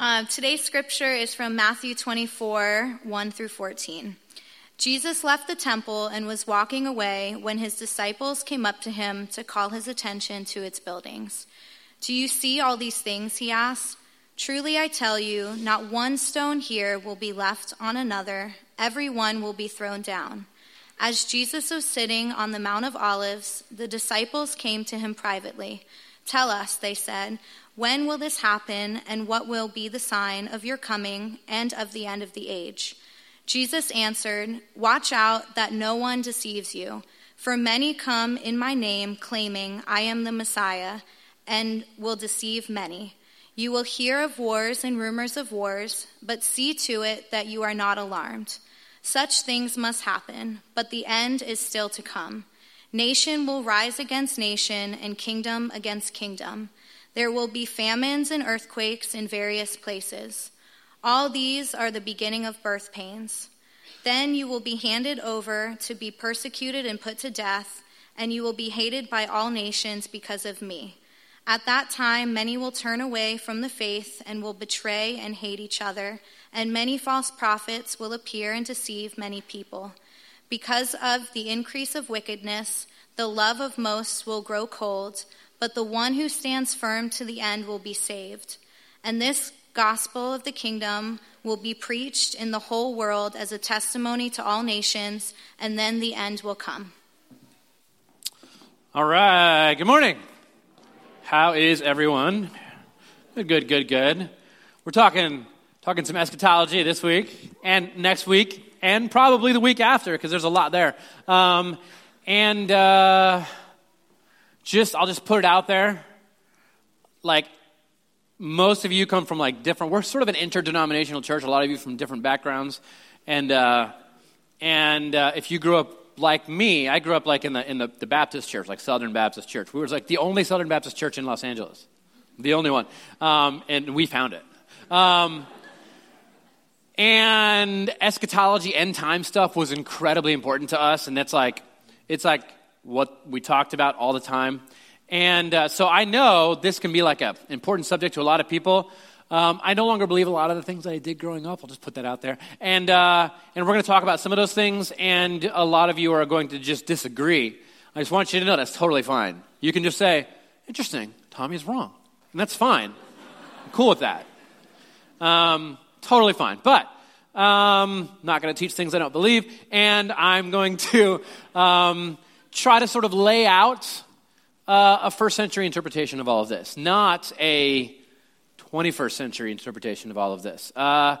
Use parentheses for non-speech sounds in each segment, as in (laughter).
Uh, today's scripture is from Matthew 24, 1 through 14. Jesus left the temple and was walking away when his disciples came up to him to call his attention to its buildings. Do you see all these things? He asked. Truly I tell you, not one stone here will be left on another, every one will be thrown down. As Jesus was sitting on the Mount of Olives, the disciples came to him privately. Tell us, they said, when will this happen, and what will be the sign of your coming and of the end of the age? Jesus answered, Watch out that no one deceives you, for many come in my name, claiming, I am the Messiah, and will deceive many. You will hear of wars and rumors of wars, but see to it that you are not alarmed. Such things must happen, but the end is still to come. Nation will rise against nation, and kingdom against kingdom. There will be famines and earthquakes in various places. All these are the beginning of birth pains. Then you will be handed over to be persecuted and put to death, and you will be hated by all nations because of me. At that time, many will turn away from the faith and will betray and hate each other, and many false prophets will appear and deceive many people. Because of the increase of wickedness, the love of most will grow cold, but the one who stands firm to the end will be saved. And this gospel of the kingdom will be preached in the whole world as a testimony to all nations, and then the end will come. All right. Good morning. How is everyone? Good, good, good. We're talking talking some eschatology this week and next week and probably the week after because there's a lot there. Um, and uh, just I'll just put it out there. Like most of you come from like different we're sort of an interdenominational church a lot of you from different backgrounds. And uh, and uh, if you grew up like me i grew up like in the in the, the baptist church like southern baptist church. We were like the only southern baptist church in los angeles. The only one. Um, and we found it. Um, and eschatology end time stuff was incredibly important to us. And that's like it's like what we talked about all the time and uh, so I know this can be like an important subject to a lot of people. Um, I no longer believe a lot of the things that I did growing up. I'll just put that out there. And, uh, and we're going to talk about some of those things, and a lot of you are going to just disagree. I just want you to know that's totally fine. You can just say, interesting, Tommy's wrong. And that's fine. I'm cool with that. Um, totally fine. But um, not going to teach things I don't believe, and I'm going to um, try to sort of lay out uh, a first century interpretation of all of this, not a 21st century interpretation of all of this. Uh,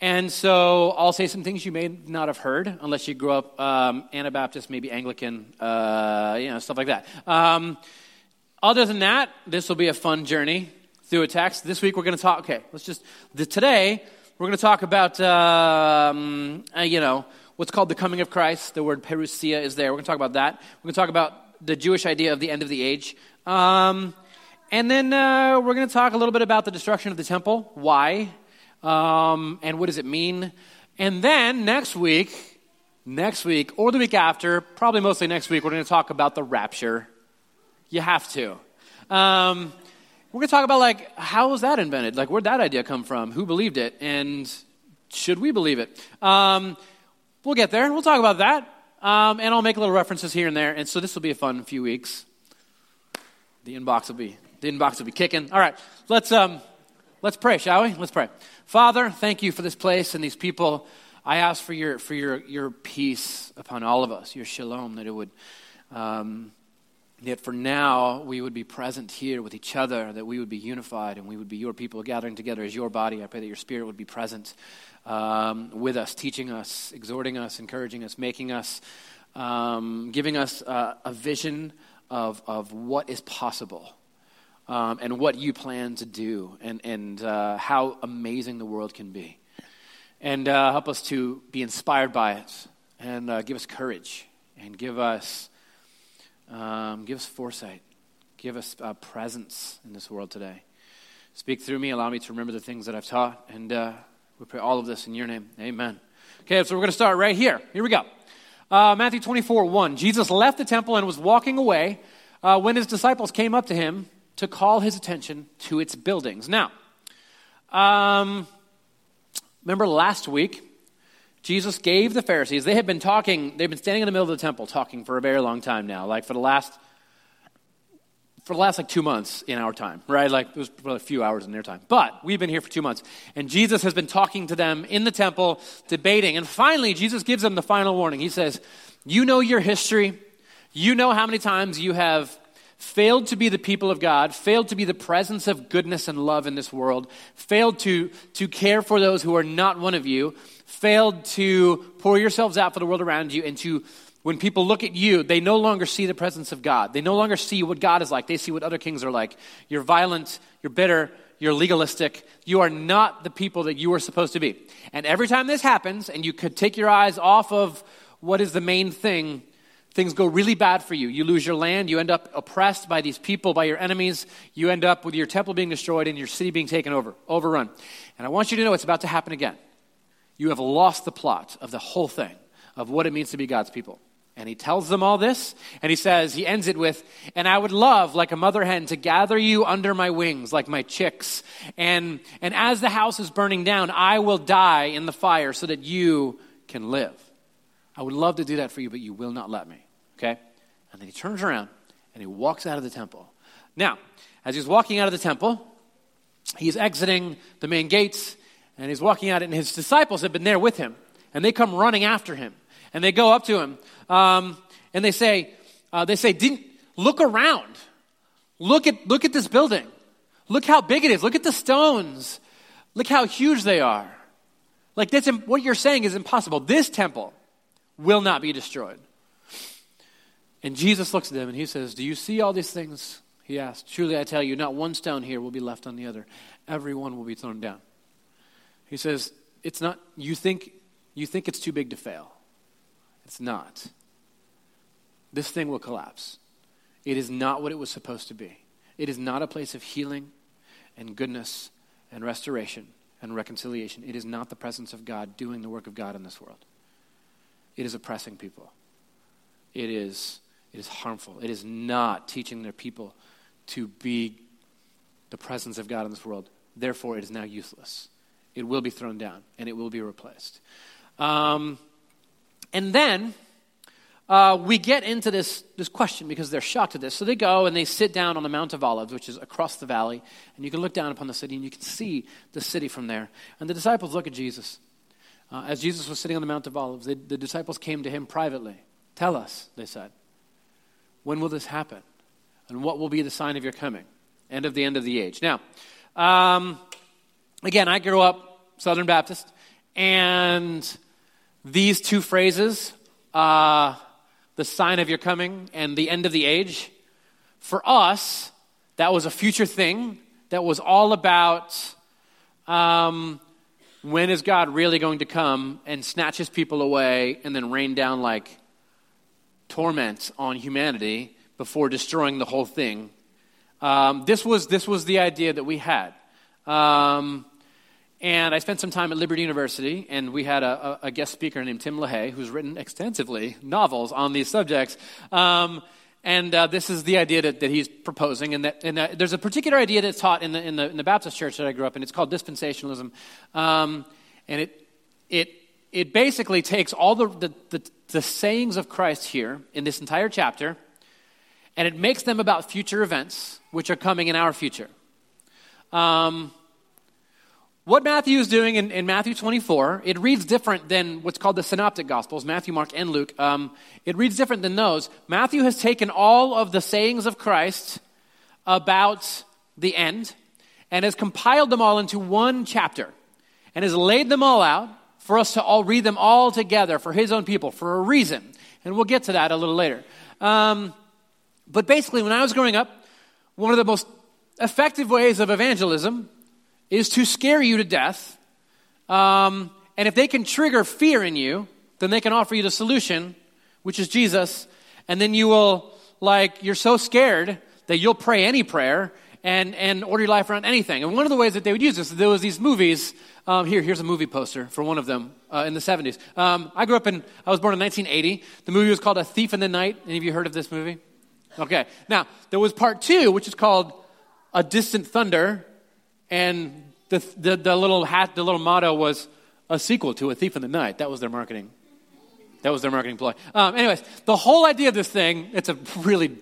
and so I'll say some things you may not have heard unless you grew up um, Anabaptist, maybe Anglican, uh, you know, stuff like that. Um, other than that, this will be a fun journey through a text. This week we're going to talk, okay, let's just, the, today we're going to talk about, um, uh, you know, what's called the coming of Christ. The word parousia is there. We're going to talk about that. We're going to talk about the Jewish idea of the end of the age. Um, and then uh, we're going to talk a little bit about the destruction of the temple, why, um, and what does it mean. And then next week, next week, or the week after, probably mostly next week, we're going to talk about the rapture. You have to. Um, we're going to talk about like how was that invented? Like where'd that idea come from? Who believed it? And should we believe it? Um, we'll get there. We'll talk about that. Um, and I'll make little references here and there. And so this will be a fun few weeks. The inbox will be the inbox will be kicking. All right, let's um, let's pray, shall we? Let's pray. Father, thank you for this place and these people. I ask for your for your your peace upon all of us, your shalom, that it would. Um, Yet for now, we would be present here with each other, that we would be unified and we would be your people gathering together as your body. I pray that your spirit would be present um, with us, teaching us, exhorting us, encouraging us, making us, um, giving us uh, a vision of, of what is possible um, and what you plan to do and, and uh, how amazing the world can be. And uh, help us to be inspired by it and uh, give us courage and give us, um, give us foresight, give us uh, presence in this world today. Speak through me, allow me to remember the things that I've taught, and uh, we pray all of this in your name. Amen. Okay, so we're going to start right here. Here we go. Uh, Matthew 24, 1. Jesus left the temple and was walking away uh, when his disciples came up to him to call his attention to its buildings. Now, Um, remember last week, Jesus gave the Pharisees, they had been talking, they've been standing in the middle of the temple talking for a very long time now, like for the last for the last like two months in our time, right? Like it was probably a few hours in their time. But we've been here for two months. And Jesus has been talking to them in the temple, debating. And finally, Jesus gives them the final warning. He says, You know your history. You know how many times you have failed to be the people of God, failed to be the presence of goodness and love in this world, failed to, to care for those who are not one of you, failed to pour yourselves out for the world around you, and to when people look at you, they no longer see the presence of God. They no longer see what God is like. They see what other kings are like. You're violent, you're bitter, you're legalistic. You are not the people that you are supposed to be. And every time this happens, and you could take your eyes off of what is the main thing, things go really bad for you. You lose your land, you end up oppressed by these people, by your enemies. You end up with your temple being destroyed and your city being taken over, overrun. And I want you to know it's about to happen again. You have lost the plot of the whole thing, of what it means to be God's people. And he tells them all this, and he says, he ends it with, And I would love, like a mother hen, to gather you under my wings, like my chicks. And, and as the house is burning down, I will die in the fire so that you can live. I would love to do that for you, but you will not let me. Okay? And then he turns around and he walks out of the temple. Now, as he's walking out of the temple, he's exiting the main gates, and he's walking out, and his disciples have been there with him, and they come running after him. And they go up to him um, and they say, uh, they say, Didn't, look around. Look at, look at this building. Look how big it is. Look at the stones. Look how huge they are. Like, that's, what you're saying is impossible. This temple will not be destroyed. And Jesus looks at them and he says, Do you see all these things? He asked. Truly I tell you, not one stone here will be left on the other. Every one will be thrown down. He says, It's not, you think, you think it's too big to fail. It's not. This thing will collapse. It is not what it was supposed to be. It is not a place of healing and goodness and restoration and reconciliation. It is not the presence of God doing the work of God in this world. It is oppressing people. It is, it is harmful. It is not teaching their people to be the presence of God in this world. Therefore, it is now useless. It will be thrown down and it will be replaced. Um, and then uh, we get into this, this question because they're shocked at this. So they go and they sit down on the Mount of Olives, which is across the valley, and you can look down upon the city and you can see the city from there. And the disciples look at Jesus. Uh, as Jesus was sitting on the Mount of Olives, they, the disciples came to him privately. Tell us, they said, when will this happen? And what will be the sign of your coming? End of the end of the age. Now, um, again, I grew up Southern Baptist, and these two phrases, uh, the sign of your coming and the end of the age, for us, that was a future thing that was all about um, when is God really going to come and snatch his people away and then rain down like torment on humanity before destroying the whole thing. Um, this, was, this was the idea that we had. Um, and I spent some time at Liberty University, and we had a, a guest speaker named Tim LaHaye, who's written extensively novels on these subjects. Um, and uh, this is the idea that, that he's proposing. And, that, and uh, there's a particular idea that's taught in the, in, the, in the Baptist church that I grew up in. It's called dispensationalism. Um, and it, it, it basically takes all the, the, the, the sayings of Christ here in this entire chapter, and it makes them about future events, which are coming in our future. Um, what Matthew is doing in, in, Matthew 24, it reads different than what's called the synoptic gospels, Matthew, Mark, and Luke. Um, it reads different than those. Matthew has taken all of the sayings of Christ about the end and has compiled them all into one chapter and has laid them all out for us to all read them all together for his own people for a reason. And we'll get to that a little later. Um, but basically, when I was growing up, one of the most effective ways of evangelism is to scare you to death. Um, and if they can trigger fear in you, then they can offer you the solution, which is Jesus. And then you will, like, you're so scared that you'll pray any prayer and, and order your life around anything. And one of the ways that they would use this, there was these movies. Um, here, here's a movie poster for one of them uh, in the 70s. Um, I grew up in, I was born in 1980. The movie was called A Thief in the Night. Any of you heard of this movie? Okay. Now, there was part two, which is called A Distant Thunder, and the, the, the little hat, the little motto was a sequel to A Thief in the Night. That was their marketing. That was their marketing ploy. Um, anyways, the whole idea of this thing, it's a really,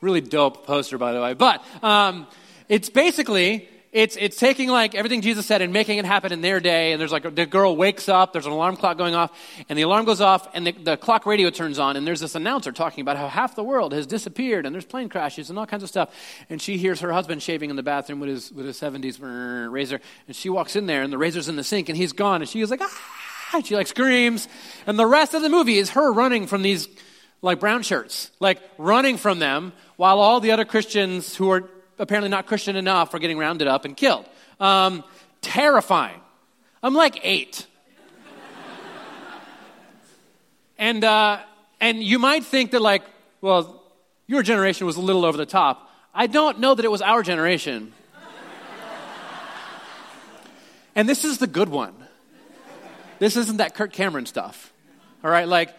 really dope poster, by the way. But um, it's basically it's, it's taking like everything Jesus said and making it happen in their day. And there's like, the girl wakes up, there's an alarm clock going off, and the alarm goes off, and the, the clock radio turns on, and there's this announcer talking about how half the world has disappeared, and there's plane crashes and all kinds of stuff. And she hears her husband shaving in the bathroom with his, with his 70s razor, and she walks in there, and the razor's in the sink, and he's gone, and she is like, ah! And she like screams. And the rest of the movie is her running from these like brown shirts, like running from them, while all the other Christians who are apparently not Christian enough are getting rounded up and killed. Um, terrifying. I'm like eight. (laughs) and, uh, and you might think that, like, well, your generation was a little over the top. I don't know that it was our generation. (laughs) and this is the good one. This isn't that Kirk Cameron stuff. All right, like,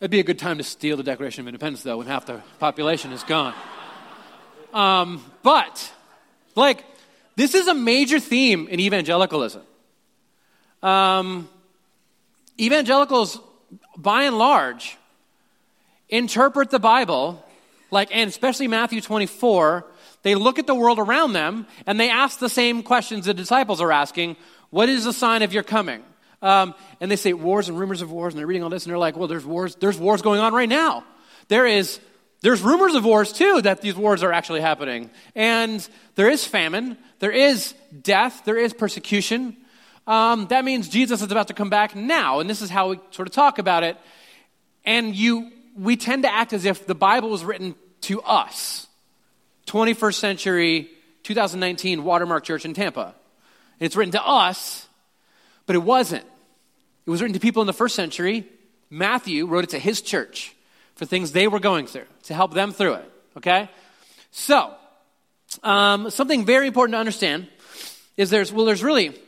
it'd be a good time to steal the Declaration of Independence, though, when half the population is gone. Um, but, like, this is a major theme in evangelicalism. Um, evangelicals, by and large, interpret the Bible, like, and especially Matthew 24, they look at the world around them and they ask the same questions the disciples are asking What is the sign of your coming? Um, and they say wars and rumors of wars, and they're reading all this, and they're like, Well, there's wars, there's wars going on right now. There is there's rumors of wars too, that these wars are actually happening. And there is famine, there is death, there is persecution. Um, that means Jesus is about to come back now. And this is how we sort of talk about it. And you, we tend to act as if the Bible was written to us. 21st century, 2019 Watermark Church in Tampa. It's written to us, but it wasn't. It was written to people in the first century. Matthew wrote it to his church for things they were going through, to help them through it. Okay? So, um, something very important to understand is there's, well, there's really,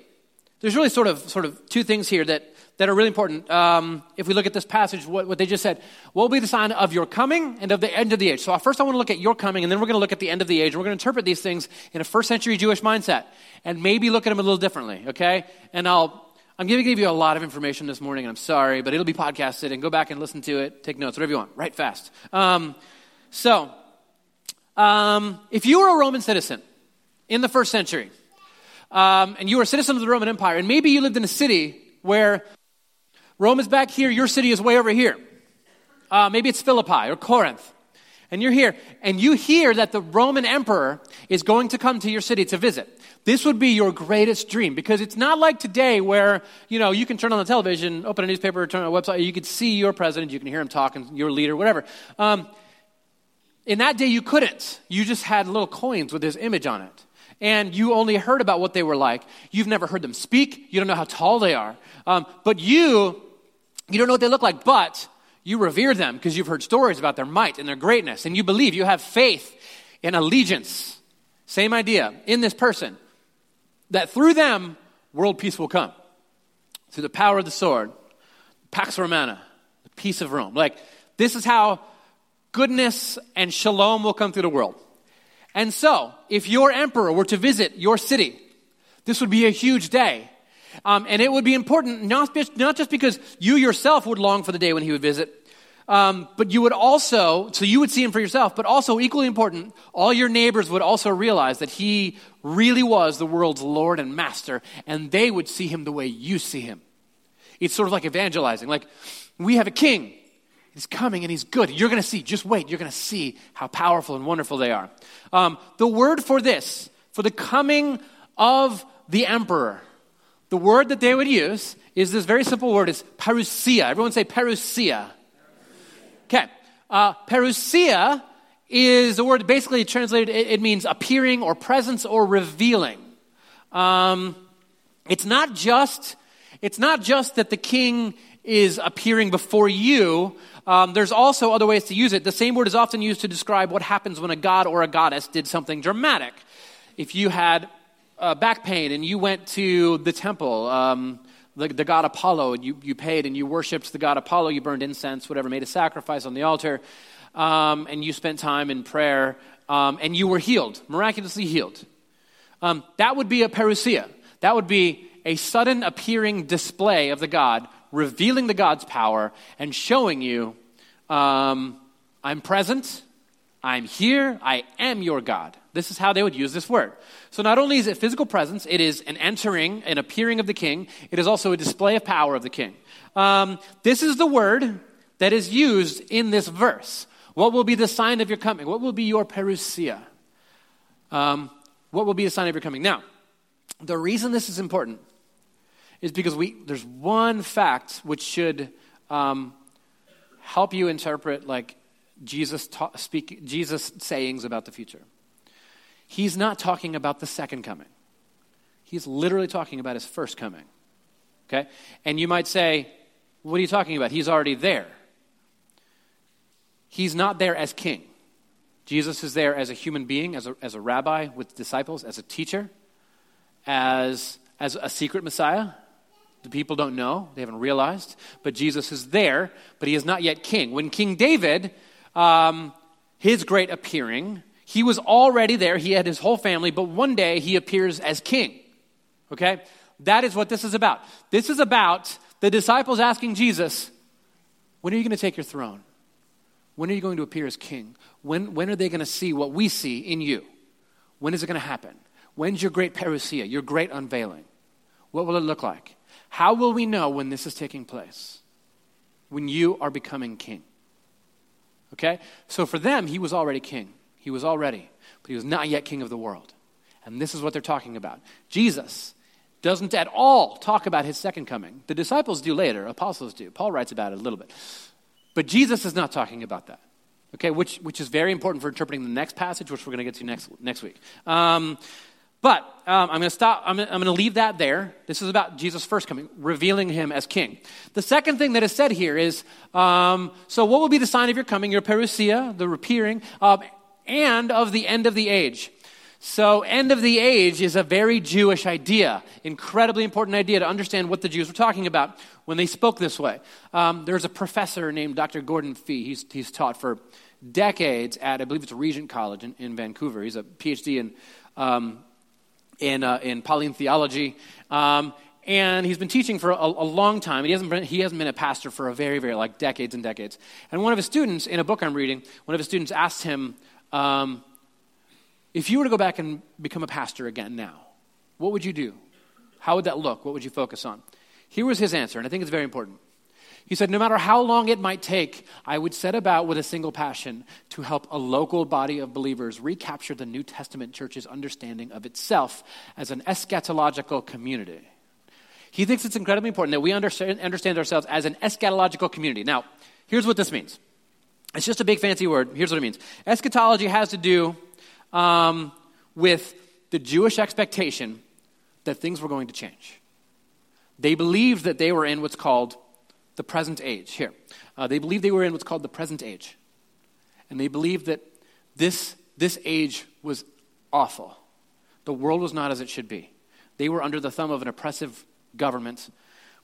there's really sort of, sort of two things here that, that are really important. Um, if we look at this passage, what, what they just said, what will be the sign of your coming and of the end of the age? So, first, I want to look at your coming, and then we're going to look at the end of the age. We're going to interpret these things in a first century Jewish mindset and maybe look at them a little differently, okay? And I'll, I'm going to give you a lot of information this morning, and I'm sorry, but it'll be podcasted, and go back and listen to it, take notes, whatever you want, write fast. Um, so, um, if you were a Roman citizen in the first century, um, and you were a citizen of the Roman Empire, and maybe you lived in a city where Rome is back here, your city is way over here. Uh, maybe it's Philippi or Corinth. And you're here, and you hear that the Roman emperor is going to come to your city to visit. This would be your greatest dream because it's not like today where, you know, you can turn on the television, open a newspaper, turn on a website, you could see your president, you can hear him talking, your leader, whatever. Um, in that day, you couldn't. You just had little coins with his image on it. And you only heard about what they were like. You've never heard them speak. You don't know how tall they are. Um, but you, you don't know what they look like, but you revere them because you've heard stories about their might and their greatness. And you believe, you have faith and allegiance. Same idea in this person that through them, world peace will come. Through the power of the sword, Pax Romana, the peace of Rome. Like, this is how goodness and shalom will come through the world. And so, if your emperor were to visit your city, this would be a huge day. Um, and it would be important, not, not just because you yourself would long for the day when he would visit, um, but you would also, so you would see him for yourself, but also equally important, all your neighbors would also realize that he really was the world's Lord and Master, and they would see him the way you see him. It's sort of like evangelizing. Like, we have a king. He's coming and he's good. You're going to see, just wait, you're going to see how powerful and wonderful they are. Um, the word for this, for the coming of the emperor, the word that they would use is this very simple word, is parousia. Everyone say parousia. Okay. Uh, parousia is a word basically translated, it, it means appearing or presence or revealing. Um, it's not just, it's not just that the king is appearing before you. Um, there's also other ways to use it. The same word is often used to describe what happens when a god or a goddess did something dramatic. If you had uh, back pain and you went to the temple, um, the, the god Apollo, you, you paid and you worshiped the god Apollo, you burned incense, whatever, made a sacrifice on the altar, um, and you spent time in prayer, um, and you were healed, miraculously healed. Um, that would be a parousia. That would be a sudden appearing display of the God, revealing the God's power and showing you, um, I'm present, I'm here, I am your God. This is how they would use this word. So not only is it physical presence, it is an entering, an appearing of the king. It is also a display of power of the king. Um, this is the word that is used in this verse. What will be the sign of your coming? What will be your parousia? Um, what will be the sign of your coming? Now, the reason this is important is because we, there's one fact which should um, help you interpret like Jesus ta- speak, Jesus sayings about the future. He's not talking about the second coming. He's literally talking about his first coming. Okay? And you might say, what are you talking about? He's already there. He's not there as king. Jesus is there as a human being, as a, as a rabbi with disciples, as a teacher, as, as a secret Messiah. The people don't know, they haven't realized. But Jesus is there, but he is not yet king. When King David, um, his great appearing, he was already there. He had his whole family, but one day he appears as king. Okay? That is what this is about. This is about the disciples asking Jesus, When are you going to take your throne? When are you going to appear as king? When, when are they going to see what we see in you? When is it going to happen? When's your great parousia, your great unveiling? What will it look like? How will we know when this is taking place? When you are becoming king. Okay? So for them, he was already king. He was already, but he was not yet king of the world. And this is what they're talking about. Jesus doesn't at all talk about his second coming. The disciples do later, apostles do. Paul writes about it a little bit. But Jesus is not talking about that. Okay, which, which is very important for interpreting the next passage, which we're going to get to next, next week. Um, but um, I'm going to stop, I'm, going to leave that there. This is about Jesus' first coming, revealing him as king. The second thing that is said here is um, so, what will be the sign of your coming, your parousia, the appearing, and of the end of the age? So, end of the age is a very Jewish idea, incredibly important idea to understand what the Jews were talking about when they spoke this way. Um, there's a professor named Dr. Gordon Fee. He's, he's taught for decades at, I believe it's Regent College in, in Vancouver. He's a PhD in, um, in, uh, in Pauline theology. Um, and he's been teaching for a, a, long time. He hasn't, been, he hasn't been a pastor for a very, very, like decades and decades. And one of his students, in a book I'm reading, one of his students asked him, um, if you were to go back and become a pastor again now, what would you do? How would that look? What would you focus on? Here was his answer, and I think it's very important. He said, No matter how long it might take, I would set about with a single passion to help a local body of believers recapture the New Testament church's understanding of itself as an eschatological community. He thinks it's incredibly important that we understand, ourselves as an eschatological community. Now, here's what this means it's just a big fancy word. Here's what it means eschatology has to do um, with the Jewish expectation that things were going to change. They believed that they were in what's called the present age. Here, uh, they believed they were in what's called the present age. And they believed that this, this age was awful. The world was not as it should be. They were under the thumb of an oppressive government,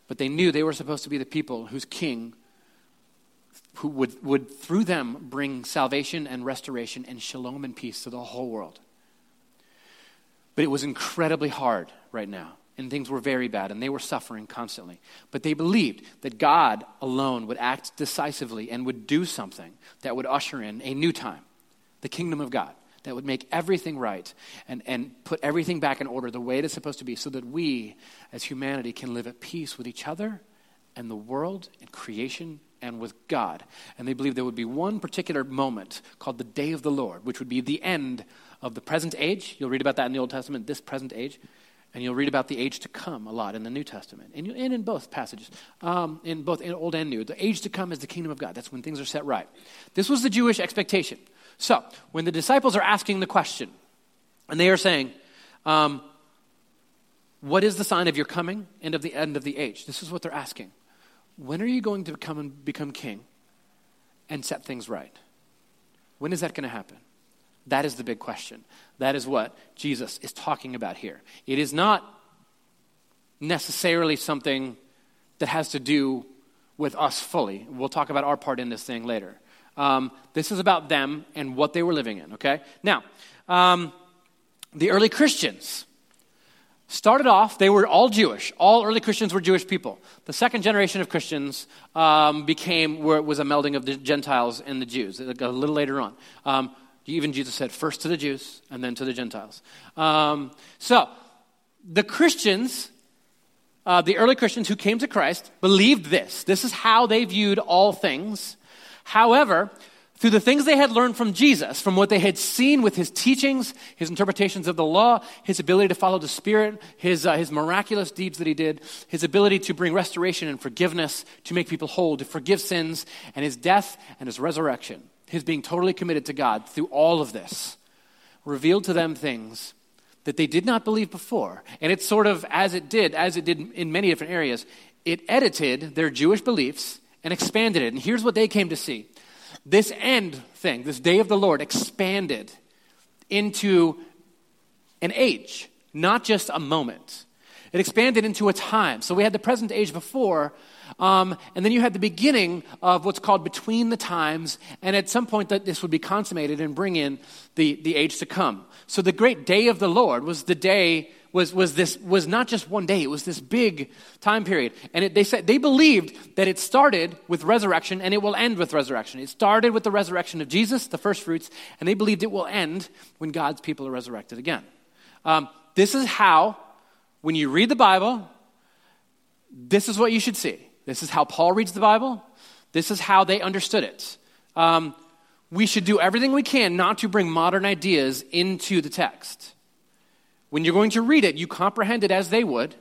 but they knew they were supposed to be the people whose king who would, would through them bring salvation and restoration and shalom and peace to the whole world. But it was incredibly hard right now, and things were very bad, and they were suffering constantly. But they believed that God alone would act decisively and would do something that would usher in a new time, the kingdom of God, that would make everything right and, and put everything back in order the way it is supposed to be, so that we, as humanity, can live at peace with each other and the world and creation and with God. And they believed there would be one particular moment called the day of the Lord, which would be the end of the present age. You'll read about that in the Old Testament, this present age. And you'll read about the age to come a lot in the New Testament, and, and in both passages, um, in both in Old and New. The age to come is the kingdom of God. That's when things are set right. This was the Jewish expectation. So, when the disciples are asking the question, and they are saying, um, What is the sign of your coming and of the end of the age? This is what they're asking. When are you going to come and become king and set things right? When is that going to happen? That is the big question. That is what Jesus is talking about here. It is not necessarily something that has to do with us fully. We'll talk about our part in this thing later. Um, this is about them and what they were living in, okay? Now, um, the early Christians, started off, they were all Jewish. All early Christians were Jewish people. The second generation of Christians um, became, where it was a melding of the Gentiles and the Jews, a little later on. Even Jesus said, first to the Jews and then to the Gentiles. Um, so, the Christians, uh, the early Christians who came to Christ, believed this. This is how they viewed all things. However, through the things they had learned from Jesus, from what they had seen with his teachings, his interpretations of the law, his ability to follow the Spirit, his, uh, his miraculous deeds that he did, his ability to bring restoration and forgiveness, to make people whole, to forgive sins, and his death and his resurrection, his being totally committed to God through all of this, revealed to them things that they did not believe before. And it's sort of as it did, as it did in many different areas, it edited their Jewish beliefs and expanded it. And here's what they came to see this end thing, this day of the Lord, expanded into an age, not just a moment. It expanded into a time. So we had the present age before, um, and then you had the beginning of what's called between the times, and at some point that this would be consummated and bring in the, the age to come. So the great day of the Lord was the day was, was this was not just one day it was this big time period and it, they said they believed that it started with resurrection and it will end with resurrection it started with the resurrection of jesus the first fruits and they believed it will end when god's people are resurrected again um, this is how when you read the bible this is what you should see this is how paul reads the bible this is how they understood it um, we should do everything we can not to bring modern ideas into the text when you're going to read it, you comprehend it as they would,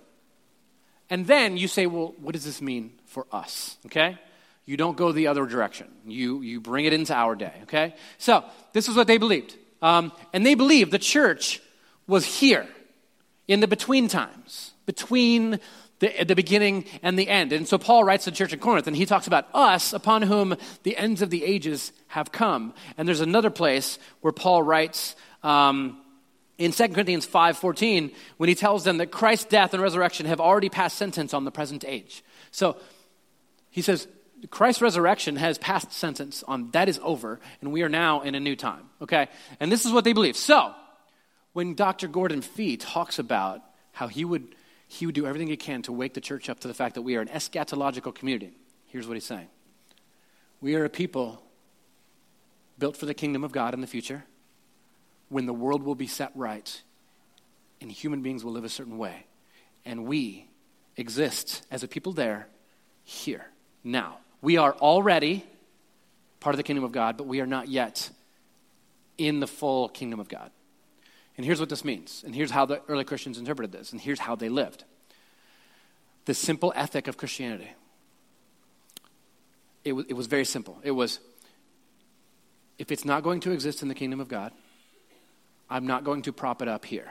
and then you say, well, what does this mean for us? Okay? You don't go the other direction. You, you bring it into our day, okay? So, this is what they believed. Um, and they believed the church was here in the between times, between the, the beginning and the end. And so Paul writes to the church in Corinth, and he talks about us upon whom the ends of the ages have come. And there's another place where Paul writes, um, in 2 Corinthians 5:14 when he tells them that Christ's death and resurrection have already passed sentence on the present age. So he says Christ's resurrection has passed sentence on that is over and we are now in a new time. Okay? And this is what they believe. So, when Dr. Gordon Fee talks about how he would he would do everything he can to wake the church up to the fact that we are an eschatological community. Here's what he's saying. We are a people built for the kingdom of God in the future when the world will be set right and human beings will live a certain way. And we exist as a people there, here, now. We are already part of the kingdom of God, but we are not yet in the full kingdom of God. And here's what this means. And here's how the early Christians interpreted this. And here's how they lived. The simple ethic of Christianity. It was, it was very simple. It was if it's not going to exist in the kingdom of God, I'm not going to prop it up here.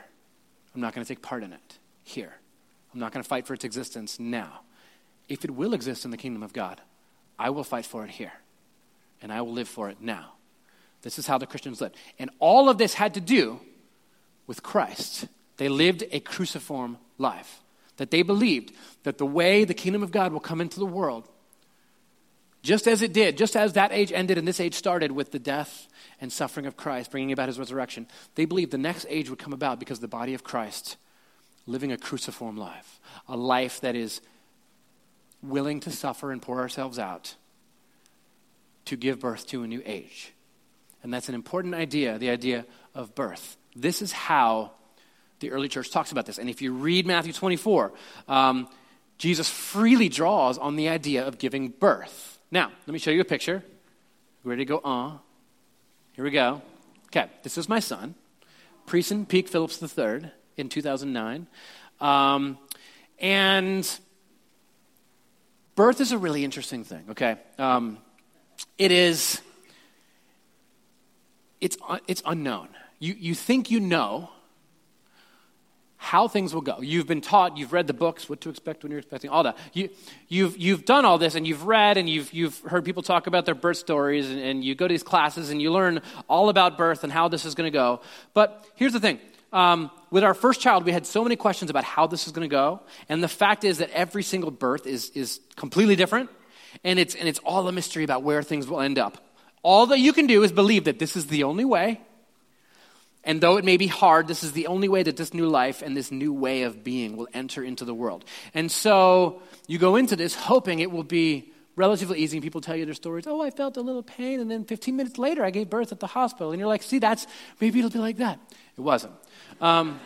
I'm not going to take part in it here. I'm not going to fight for its existence now. If it will exist in the kingdom of God, I will fight for it here. And I will live for it now. This is how the Christians lived. And all of this had to do with Christ. They lived a cruciform life. That they believed that the way the kingdom of God will come into the world just as it did, just as that age ended and this age started with the death and suffering of Christ, bringing about his resurrection, they believed the next age would come about because the body of Christ living a cruciform life, a life that is willing to suffer and pour ourselves out to give birth to a new age. And that's an important idea, the idea of birth. This is how the early church talks about this. And if you read Matthew 24, um, Jesus freely draws on the idea of giving birth. Now, let me show you a picture. Ready to go on? Uh, here we go. Okay, this is my son, Preeson Peak Phillips III, in 2009. Um, and birth is a really interesting thing, okay? Um, it is, it's, it's unknown. You, you think you know how things will go. You've been taught, you've read the books, what to expect when you're expecting, all that. You, you've, you've done all this and you've read and you've, you've heard people talk about their birth stories and, and you go to these classes and you learn all about birth and how this is going to go. But here's the thing. Um, with our first child, we had so many questions about how this is going to go. And the fact is that every single birth is, is completely different. And it's, and it's all a mystery about where things will end up. All that you can do is believe that this is the only way And though it may be hard, this is the only way that this new life and this new way of being will enter into the world. And so you go into this hoping it will be relatively easy. And people tell you their stories. Oh, I felt a little pain, and then 15 minutes later, I gave birth at the hospital. And you're like, see, that's maybe it'll be like that. It wasn't. Um,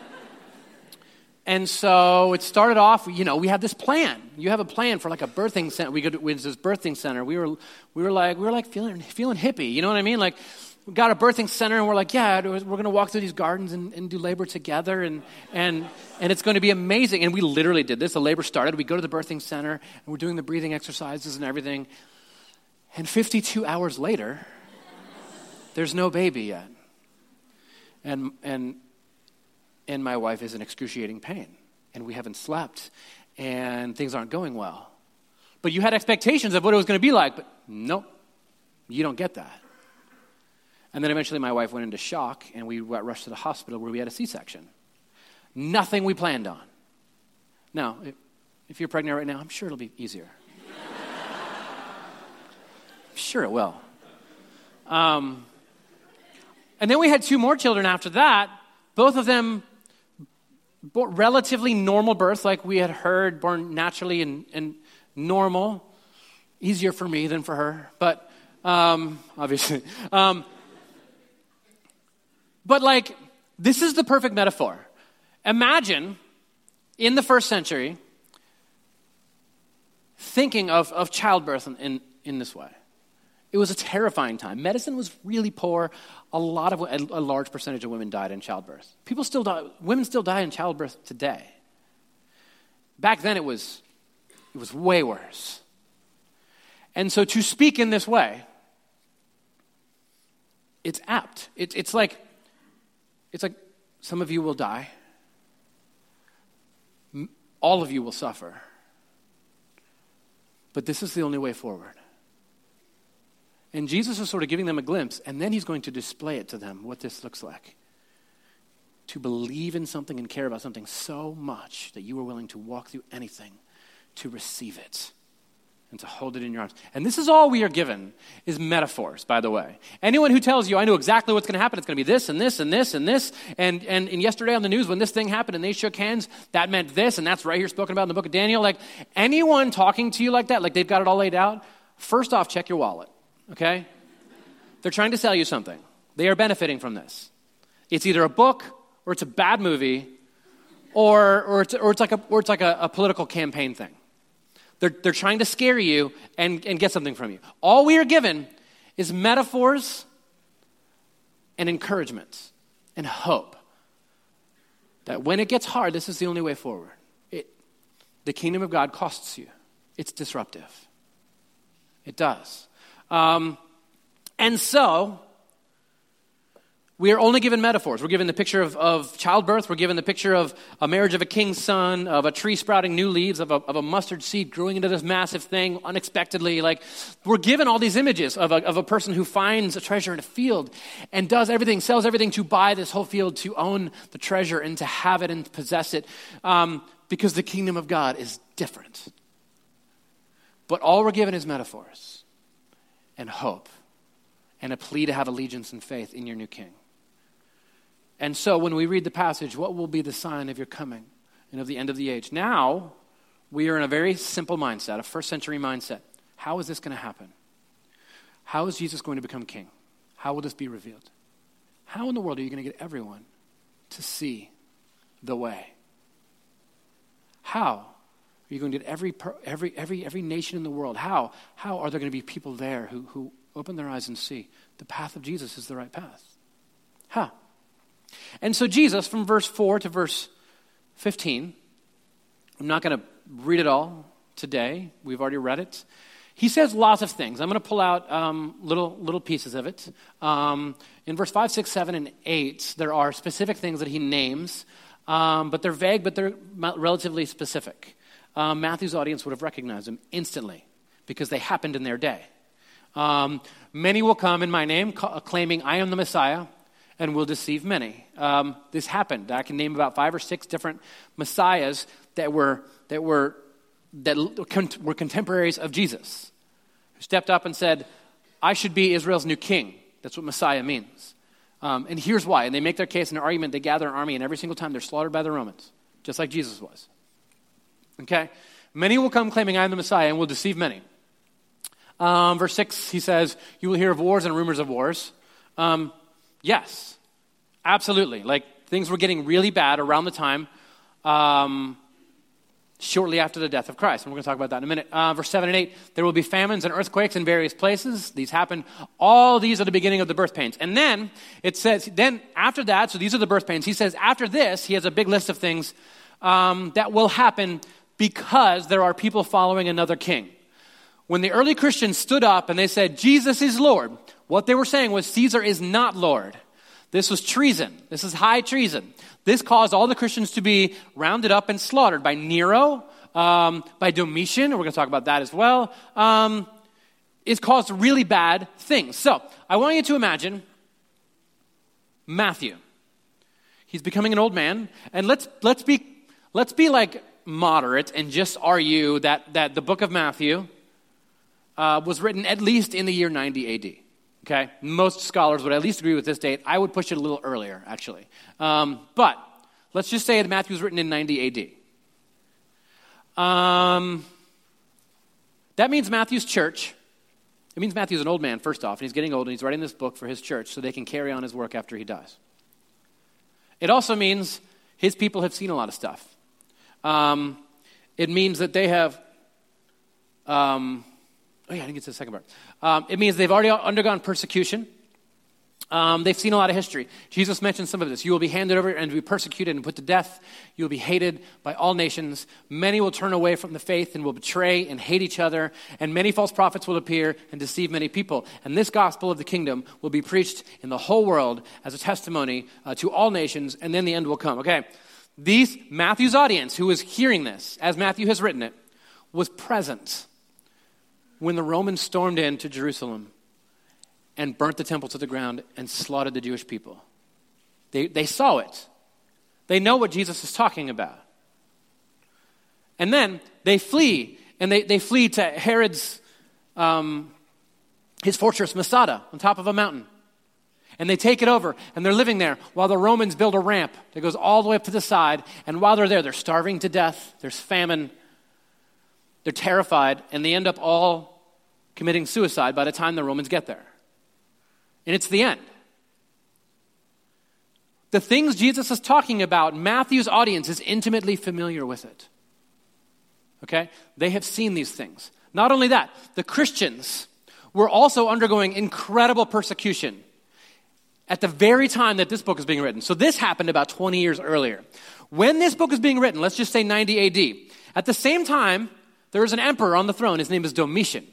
(laughs) and so it started off, you know, we had this plan. You have a plan for like a birthing center. We go to this birthing center. We were, we were like, we were like feeling, feeling hippie. You know what I mean? Like, we got a birthing center and we're like, yeah, we're going to walk through these gardens and, and, do labor together and, and, and it's going to be amazing. And we literally did this. The labor started. We go to the birthing center and we're doing the breathing exercises and everything. And 52 hours later, there's no baby yet. And, and, and my wife is in excruciating pain. And we haven't slept and things aren't going well. But you had expectations of what it was going to be like, but nope, you don't get that. And then eventually my wife went into shock and we rushed to the hospital where we had a C section. Nothing we planned on. Now, if, you're pregnant right now, I'm sure it'll be easier. (laughs) Sure it will. Um, and then we had two more children after that, both of them relatively normal births, like we had heard, born naturally and, and normal. Easier for me than for her, but um, obviously. Um, but, like, this is the perfect metaphor. Imagine in the first century thinking of, of childbirth in, in, in this way. It was a terrifying time. Medicine was really poor. A lot of a, large percentage of women died in childbirth. People still die. Women still die in childbirth today. Back then, it was it was way worse. And so, to speak in this way, it's apt. It, it's like it's like some of you will die, all of you will suffer. But this is the only way forward. And Jesus is sort of giving them a glimpse, and then he's going to display it to them what this looks like. To believe in something and care about something so much that you are willing to walk through anything to receive it and to hold it in your arms. And this is all we are given is metaphors, by the way. Anyone who tells you, I know exactly what's going to happen, it's going to be this and this and this and this, and, and, and yesterday on the news when this thing happened and they shook hands, that meant this, and that's right here spoken about in the book of Daniel. Like anyone talking to you like that, like they've got it all laid out, first off, check your wallet, okay? They're trying to sell you something. They are benefiting from this. It's either a book or it's a bad movie or, or, it's, or it's like, a, or it's like a, a political campaign thing. They're, they're trying to scare you and, and get something from you. All we are given is metaphors and encouragement and hope that when it gets hard, this is the only way forward. It, the kingdom of God costs you, it's disruptive. It does. Um, and so, we are only given metaphors. We're given the picture of, of, childbirth. We're given the picture of a marriage of a king's son, of a tree sprouting new leaves, of a, of a mustard seed growing into this massive thing unexpectedly. Like, we're given all these images of a, of a person who finds a treasure in a field and does everything, sells everything to buy this whole field, to own the treasure and to have it and possess it, um, because the kingdom of God is different. But all we're given is metaphors and hope and a plea to have allegiance and faith in your new king. And so when we read the passage, what will be the sign of your coming and of the end of the age? Now, we are in a very simple mindset, a first century mindset. How is this going to happen? How is Jesus going to become king? How will this be revealed? How in the world are you going to get everyone to see the way? How are you going to get every, every, every, every nation in the world? How? How are there going to be people there who, who open their eyes and see the path of Jesus is the right path? How? And so, Jesus, from verse 4 to verse 15, I'm not going to read it all today. We've already read it. He says lots of things. I'm going to pull out um, little, little pieces of it. Um, in verse 5, 6, 7, and 8, there are specific things that he names, um, but they're vague, but they're relatively specific. Um, Matthew's audience would have recognized them instantly because they happened in their day. Um, many will come in my name, claiming, I am the Messiah and will deceive many. Um, this happened. I can name about five or six different messiahs that were that were that were contemporaries of Jesus, who stepped up and said, "I should be Israel's new king." That's what Messiah means. Um, and here's why. And they make their case in an argument. They gather an army, and every single time they're slaughtered by the Romans, just like Jesus was. Okay? Many will come claiming I am the Messiah and will deceive many. Um, verse 6, he says, You will hear of wars and rumors of wars. Um, yes, absolutely. Like, things were getting really bad around the time um, shortly after the death of Christ. And we're going to talk about that in a minute. Uh, verse 7 and 8 there will be famines and earthquakes in various places. These happen. All these are the beginning of the birth pains. And then it says, then after that, so these are the birth pains. He says, after this, he has a big list of things um, that will happen because there are people following another king. When the early Christians stood up and they said, Jesus is Lord, what they were saying was, Caesar is not Lord. This was treason. This is high treason. This caused all the Christians to be rounded up and slaughtered by Nero, um, by Domitian, we're going to talk about that as well. Um, it's caused really bad things. So, I want you to imagine Matthew. He's becoming an old man, and let's, let's, be, let's be like moderate and just argue that, that the book of Matthew uh, was written at least in the year 90 AD. Okay? Most scholars would at least agree with this date. I would push it a little earlier, actually. Um, but let's just say that Matthew was written in 90 AD. Um, that means Matthew's church, it means Matthew's an old man, first off, and he's getting old, and he's writing this book for his church so they can carry on his work after he dies. It also means his people have seen a lot of stuff. Um, it means that they have um, Oh, yeah, I didn't get to the second part. Um, it means they've already undergone persecution. Um, they've seen a lot of history. Jesus mentioned some of this. You will be handed over and be persecuted and put to death. You will be hated by all nations. Many will turn away from the faith and will betray and hate each other. And many false prophets will appear and deceive many people. And this gospel of the kingdom will be preached in the whole world as a testimony uh, to all nations, and then the end will come. Okay. These, Matthew's audience, who was hearing this, as Matthew has written it, was present when the Romans stormed into Jerusalem and burnt the temple to the ground and slaughtered the Jewish people. They, they saw it. They know what Jesus is talking about. And then they flee, and they, they flee to Herod's, um, his fortress, Masada, on top of a mountain. And they take it over, and they're living there while the Romans build a ramp that goes all the way up to the side. And while they're there, they're starving to death, there's famine, they're terrified, and they end up all committing suicide by the time the Romans get there. And it's the end. The things Jesus is talking about, Matthew's audience is intimately familiar with it. Okay? They have seen these things. Not only that, the Christians were also undergoing incredible persecution at the very time that this book is being written. So this happened about 20 years earlier. When this book is being written, let's just say 90 AD, at the same time, there is an emperor on the throne. His name is Domitian.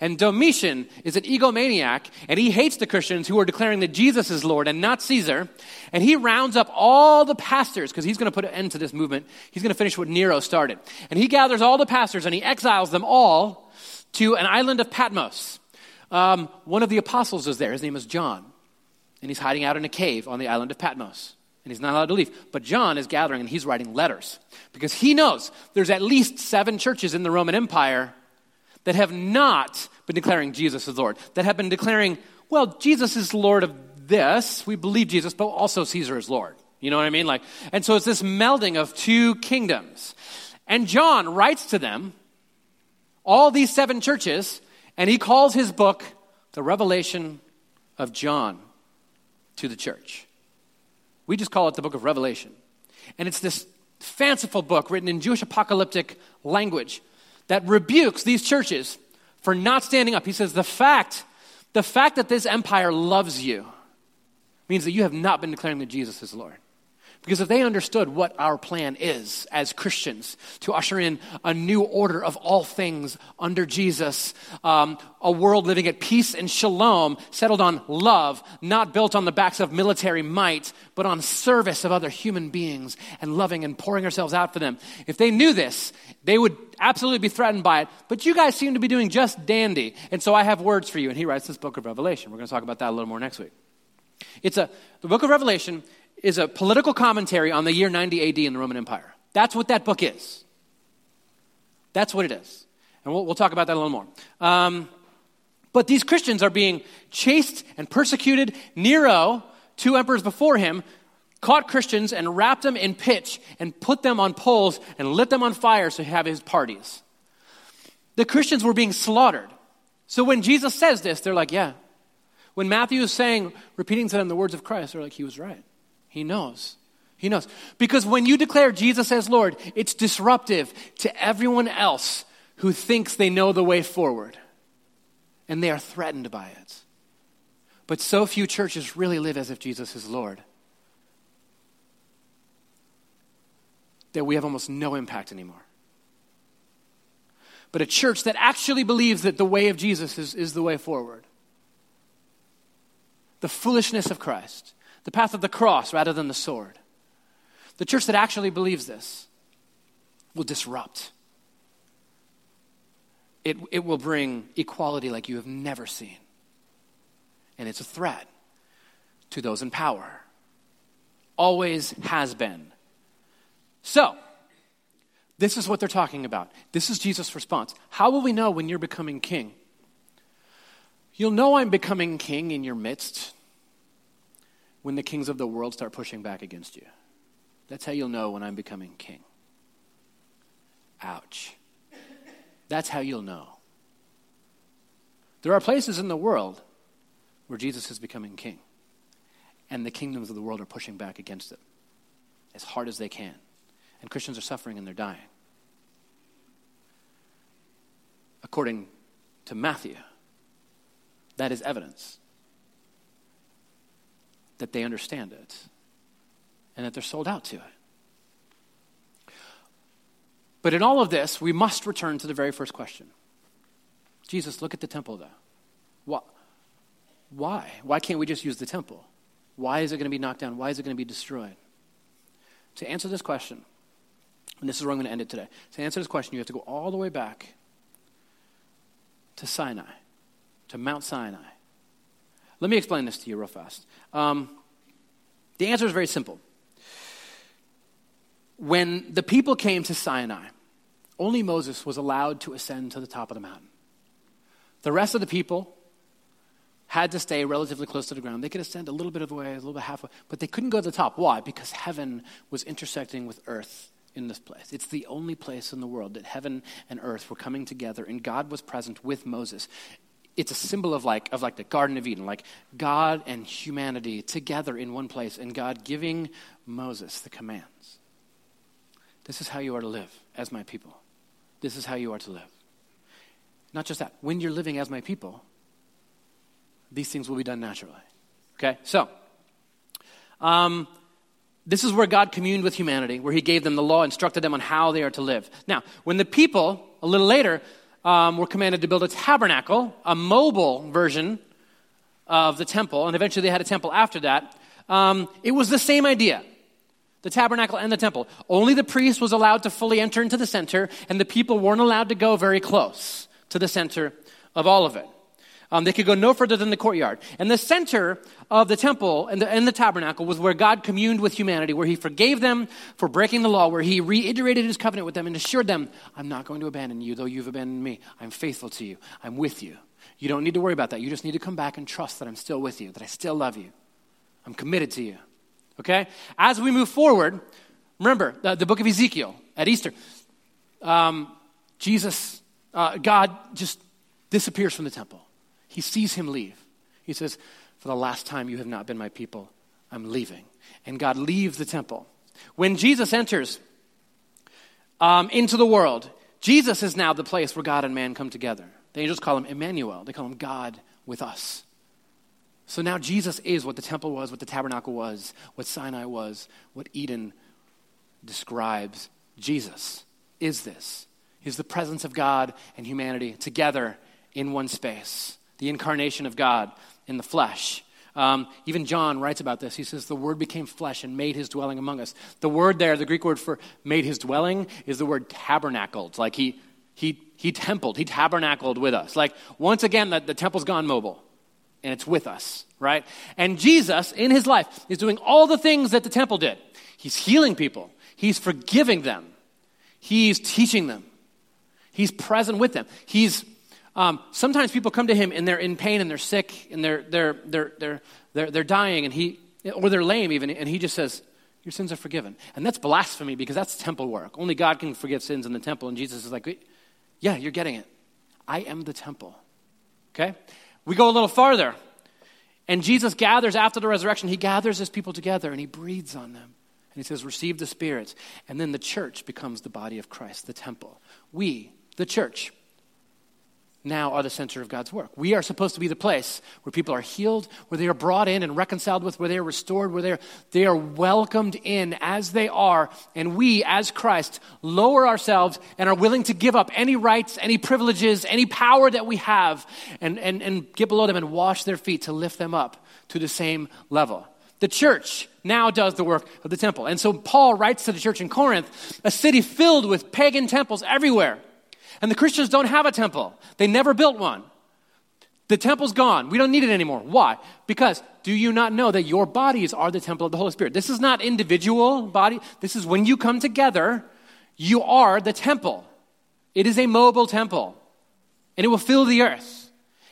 And Domitian is an egomaniac, and he hates the Christians who are declaring that Jesus is Lord and not Caesar. And he rounds up all the pastors, because he's going to put an end to this movement. He's going to finish what Nero started. And he gathers all the pastors and he exiles them all to an island of Patmos. Um, one of the apostles is there. His name is John. And he's hiding out in a cave on the island of Patmos. And he's not allowed to leave. But John is gathering and he's writing letters because he knows there's at least seven churches in the Roman Empire that have not been declaring Jesus as Lord, that have been declaring, well, Jesus is Lord of this. We believe Jesus, but also Caesar is Lord. You know what I mean? Like, and so it's this melding of two kingdoms. And John writes to them, all these seven churches, and he calls his book the Revelation of John to the church. We just call it the book of Revelation. And it's this fanciful book written in Jewish apocalyptic language that rebukes these churches for not standing up. He says, the fact, the fact that this empire loves you means that you have not been declaring that Jesus is Lord. Because if they understood what our plan is as Christians to usher in a new order of all things under Jesus, um, a world living at peace and shalom, settled on love, not built on the backs of military might, but on service of other human beings and loving and pouring ourselves out for them. If they knew this, they would absolutely be threatened by it. But you guys seem to be doing just dandy. And so I have words for you. And he writes this book of Revelation. We're going to talk about that a little more next week. It's a, the book of Revelation is a political commentary on the year 90 AD in the Roman Empire. That's what that book is. That's what it is. And we'll, we'll talk about that a little more. Um, but these Christians are being chased and persecuted. Nero two emperors before him, caught Christians and wrapped them in pitch and put them on poles and lit them on fire to have his parties. The Christians were being slaughtered. So when Jesus says this, they're like, yeah. When Matthew is saying, repeating to them the words of Christ, they're like, he was right. He knows. He knows. Because when you declare Jesus as Lord, it's disruptive to everyone else who thinks they know the way forward. And they are threatened by it. But so few churches really live as if Jesus is Lord. that we have almost no impact anymore. But a church that actually believes that the way of Jesus is, is the way forward. The foolishness of Christ, the path of the cross rather than the sword. The church that actually believes this will disrupt. It, it will bring equality like you have never seen. And it's a threat to those in power. Always has been so, this is what they're talking about. This is Jesus' response. How will we know when you're becoming king? You'll know I'm becoming king in your midst when the kings of the world start pushing back against you. That's how you'll know when I'm becoming king. Ouch. That's how you'll know. There are places in the world where Jesus is becoming king, and the kingdoms of the world are pushing back against it as hard as they can and Christians are suffering and they're dying. According to Matthew, that is evidence that they understand it and that they're sold out to it. But in all of this, we must return to the very first question Jesus, look at the temple, though. Why? Why can't we just use the temple? Why is it going to be knocked down? Why is it going to be destroyed? To answer this question, and this is where I'm going to end it today. To answer this question, you have to go all the way back to Sinai, to Mount Sinai. Let me explain this to you real fast. Um, the answer is very simple. When the people came to Sinai, only Moses was allowed to ascend to the top of the mountain. The rest of the people had to stay relatively close to the ground. They could ascend a little bit of the way, a little bit halfway, but they couldn't go to the top. Why? Because heaven was intersecting with earth in this place. It's the only place in the world that heaven and earth were coming together and God was present with Moses. It's a symbol of like of like the Garden of Eden, like God and humanity together in one place and God giving Moses the commands. This is how you are to live as my people. This is how you are to live. Not just that, when you're living as my people, these things will be done naturally. Okay? So, um, this is where God communed with humanity, where He gave them the law, instructed them on how they are to live. Now, when the people, a little later, um, were commanded to build a tabernacle, a mobile version of the temple, and eventually they had a temple after that, um, it was the same idea the tabernacle and the temple. Only the priest was allowed to fully enter into the center, and the people weren't allowed to go very close to the center of all of it. Um, they could go no further than the courtyard. And the center of the temple and the, and the tabernacle was where God communed with humanity, where He forgave them for breaking the law, where He reiterated His covenant with them and assured them, I'm not going to abandon you, though you've abandoned me. I'm faithful to you. I'm with you. You don't need to worry about that. You just need to come back and trust that I'm still with you, that I still love you. I'm committed to you. Okay? As we move forward, remember the, the book of Ezekiel at Easter. Um, Jesus, uh, God just disappears from the temple. He sees him leave. He says, For the last time you have not been my people, I'm leaving. And God leaves the temple. When Jesus enters um, into the world, Jesus is now the place where God and man come together. The angels call him Emmanuel, they call him God with us. So now Jesus is what the temple was, what the tabernacle was, what Sinai was, what Eden describes. Jesus is this. He's the presence of God and humanity together in one space the incarnation of God in the flesh. Um, even John writes about this. He says, The Word became flesh and made his dwelling among us. The word there, the Greek word for made his dwelling, is the word tabernacled. Like he, he, he templed, he tabernacled with us. Like once again, the, the temple's gone mobile and it's with us, right? And Jesus, in his life, is doing all the things that the temple did. He's healing people, he's forgiving them, he's teaching them, he's present with them, he's um, sometimes people come to him and they're in pain and they're sick and they're, they're, they're, they're, they're, they're dying, and he, or they're lame even, and he just says, Your sins are forgiven. And that's blasphemy because that's temple work. Only God can forgive sins in the temple. And Jesus is like, Yeah, you're getting it. I am the temple. Okay? We go a little farther. And Jesus gathers after the resurrection, he gathers his people together and he breathes on them. And he says, Receive the Spirit. And then the church becomes the body of Christ, the temple. We, the church, now are the center of God's work. We are supposed to be the place where people are healed, where they are brought in and reconciled with, where they are restored, where they are, they are welcomed in as they are. And we, as Christ, lower ourselves and are willing to give up any rights, any privileges, any power that we have, and, and, and get below them and wash their feet to lift them up to the same level. The church now does the work of the temple. And so Paul writes to the church in Corinth, a city filled with pagan temples everywhere. And the Christians don't have a temple, they never built one. The temple's gone. We don't need it anymore. Why? Because do you not know that your bodies are the temple of the Holy Spirit? This is not individual body. This is when you come together, you are the temple. It is a mobile temple, and it will fill the earth.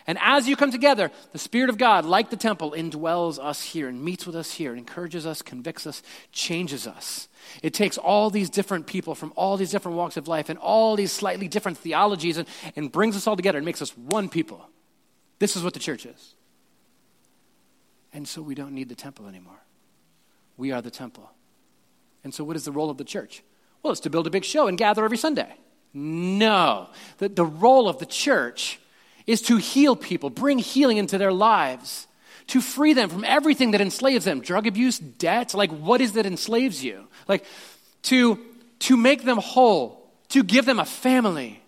And as you come together, the Spirit of God, like the temple, indwells us here and meets with us here, encourages us, convicts us, changes us. It takes all these different people from all these different walks of life and all these slightly different theologies and, and brings us all together and makes us one people. This is what the church is. And so we don't need the temple anymore. We are the temple. And so, what is the role of the church? Well, it's to build a big show and gather every Sunday. No. The, the role of the church is to heal people, bring healing into their lives, to free them from everything that enslaves them drug abuse, debt. Like, what is that enslaves you? Like, to, to make them whole, to give them a family.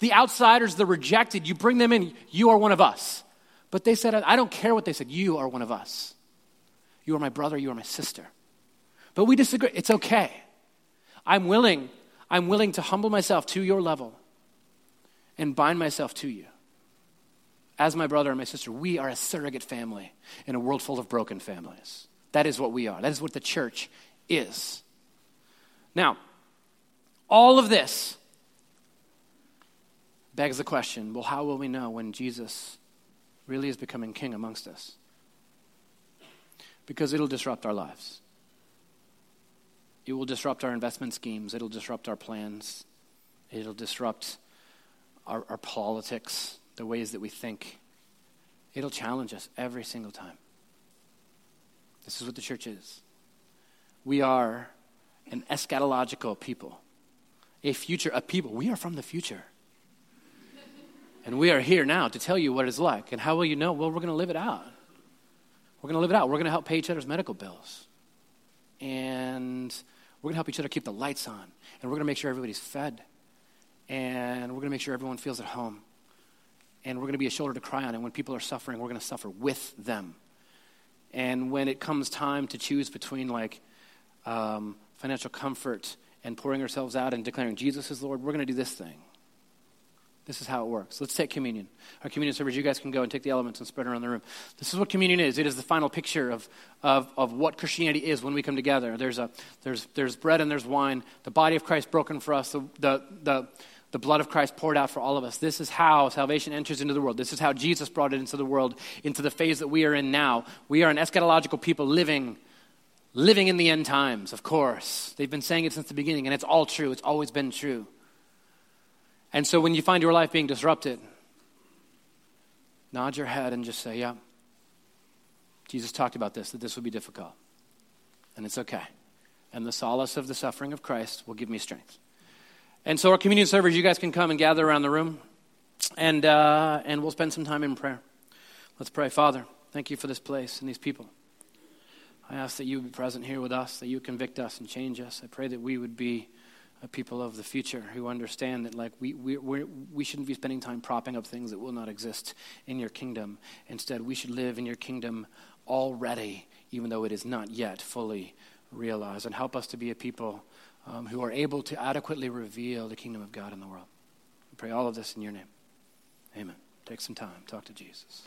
The outsiders, the rejected, you bring them in, you are one of us. But they said, I don't care what they said, you are one of us. You are my brother, you are my sister. But we disagree. It's okay. I'm willing, I'm willing to humble myself to your level and bind myself to you as my brother and my sister, we are a surrogate family in a world full of broken families. That is what we are. That is what the church is. Now, all of this begs the question well, how will we know when Jesus really is becoming king amongst us? Because it'll disrupt our lives. It will disrupt our investment schemes, it'll disrupt our plans, it'll disrupt our, our politics the ways that we think. It'll challenge us every single time. This is what the church is. We are an eschatological people, a future, a people. We are from the future. And we are here now to tell you what it's like. And how will you know? Well, we're going to live it out. We're going to live it out. We're going to help pay each other's medical bills. And we're going to help each other keep the lights on. And we're going to make sure everybody's fed. And we're going to make sure everyone feels at home and we're going to be a shoulder to cry on. And when people are suffering, we're going to suffer with them. And when it comes time to choose between like um, financial comfort and pouring ourselves out and declaring Jesus is Lord, we're going to do this thing. This is how it works. Let's take communion. Our communion servers, you guys can go and take the elements and spread around the room. This is what communion is. It is the final picture of, of, of what Christianity is when we come together. There's, a, there's, there's bread and there's wine, the body of Christ broken for us, the, the, the the blood of Christ poured out for all of us. This is how salvation enters into the world. This is how Jesus brought it into the world, into the phase that we are in now. We are an eschatological people living, living in the end times, of course. They've been saying it since the beginning, and it's all true. It's always been true. And so when you find your life being disrupted, nod your head and just say, Yeah, Jesus talked about this, that this would be difficult. And it's okay. And the solace of the suffering of Christ will give me strength. And so, our communion servers, you guys can come and gather around the room, and, uh, and we'll spend some time in prayer. Let's pray. Father, thank you for this place and these people. I ask that you be present here with us, that you convict us and change us. I pray that we would be a people of the future who understand that like we, we, we're, we shouldn't be spending time propping up things that will not exist in your kingdom. Instead, we should live in your kingdom already, even though it is not yet fully realized. And help us to be a people um, who are able to adequately reveal the kingdom of God in the world. We pray all of this in your name. Amen. Take some time. Talk to Jesus.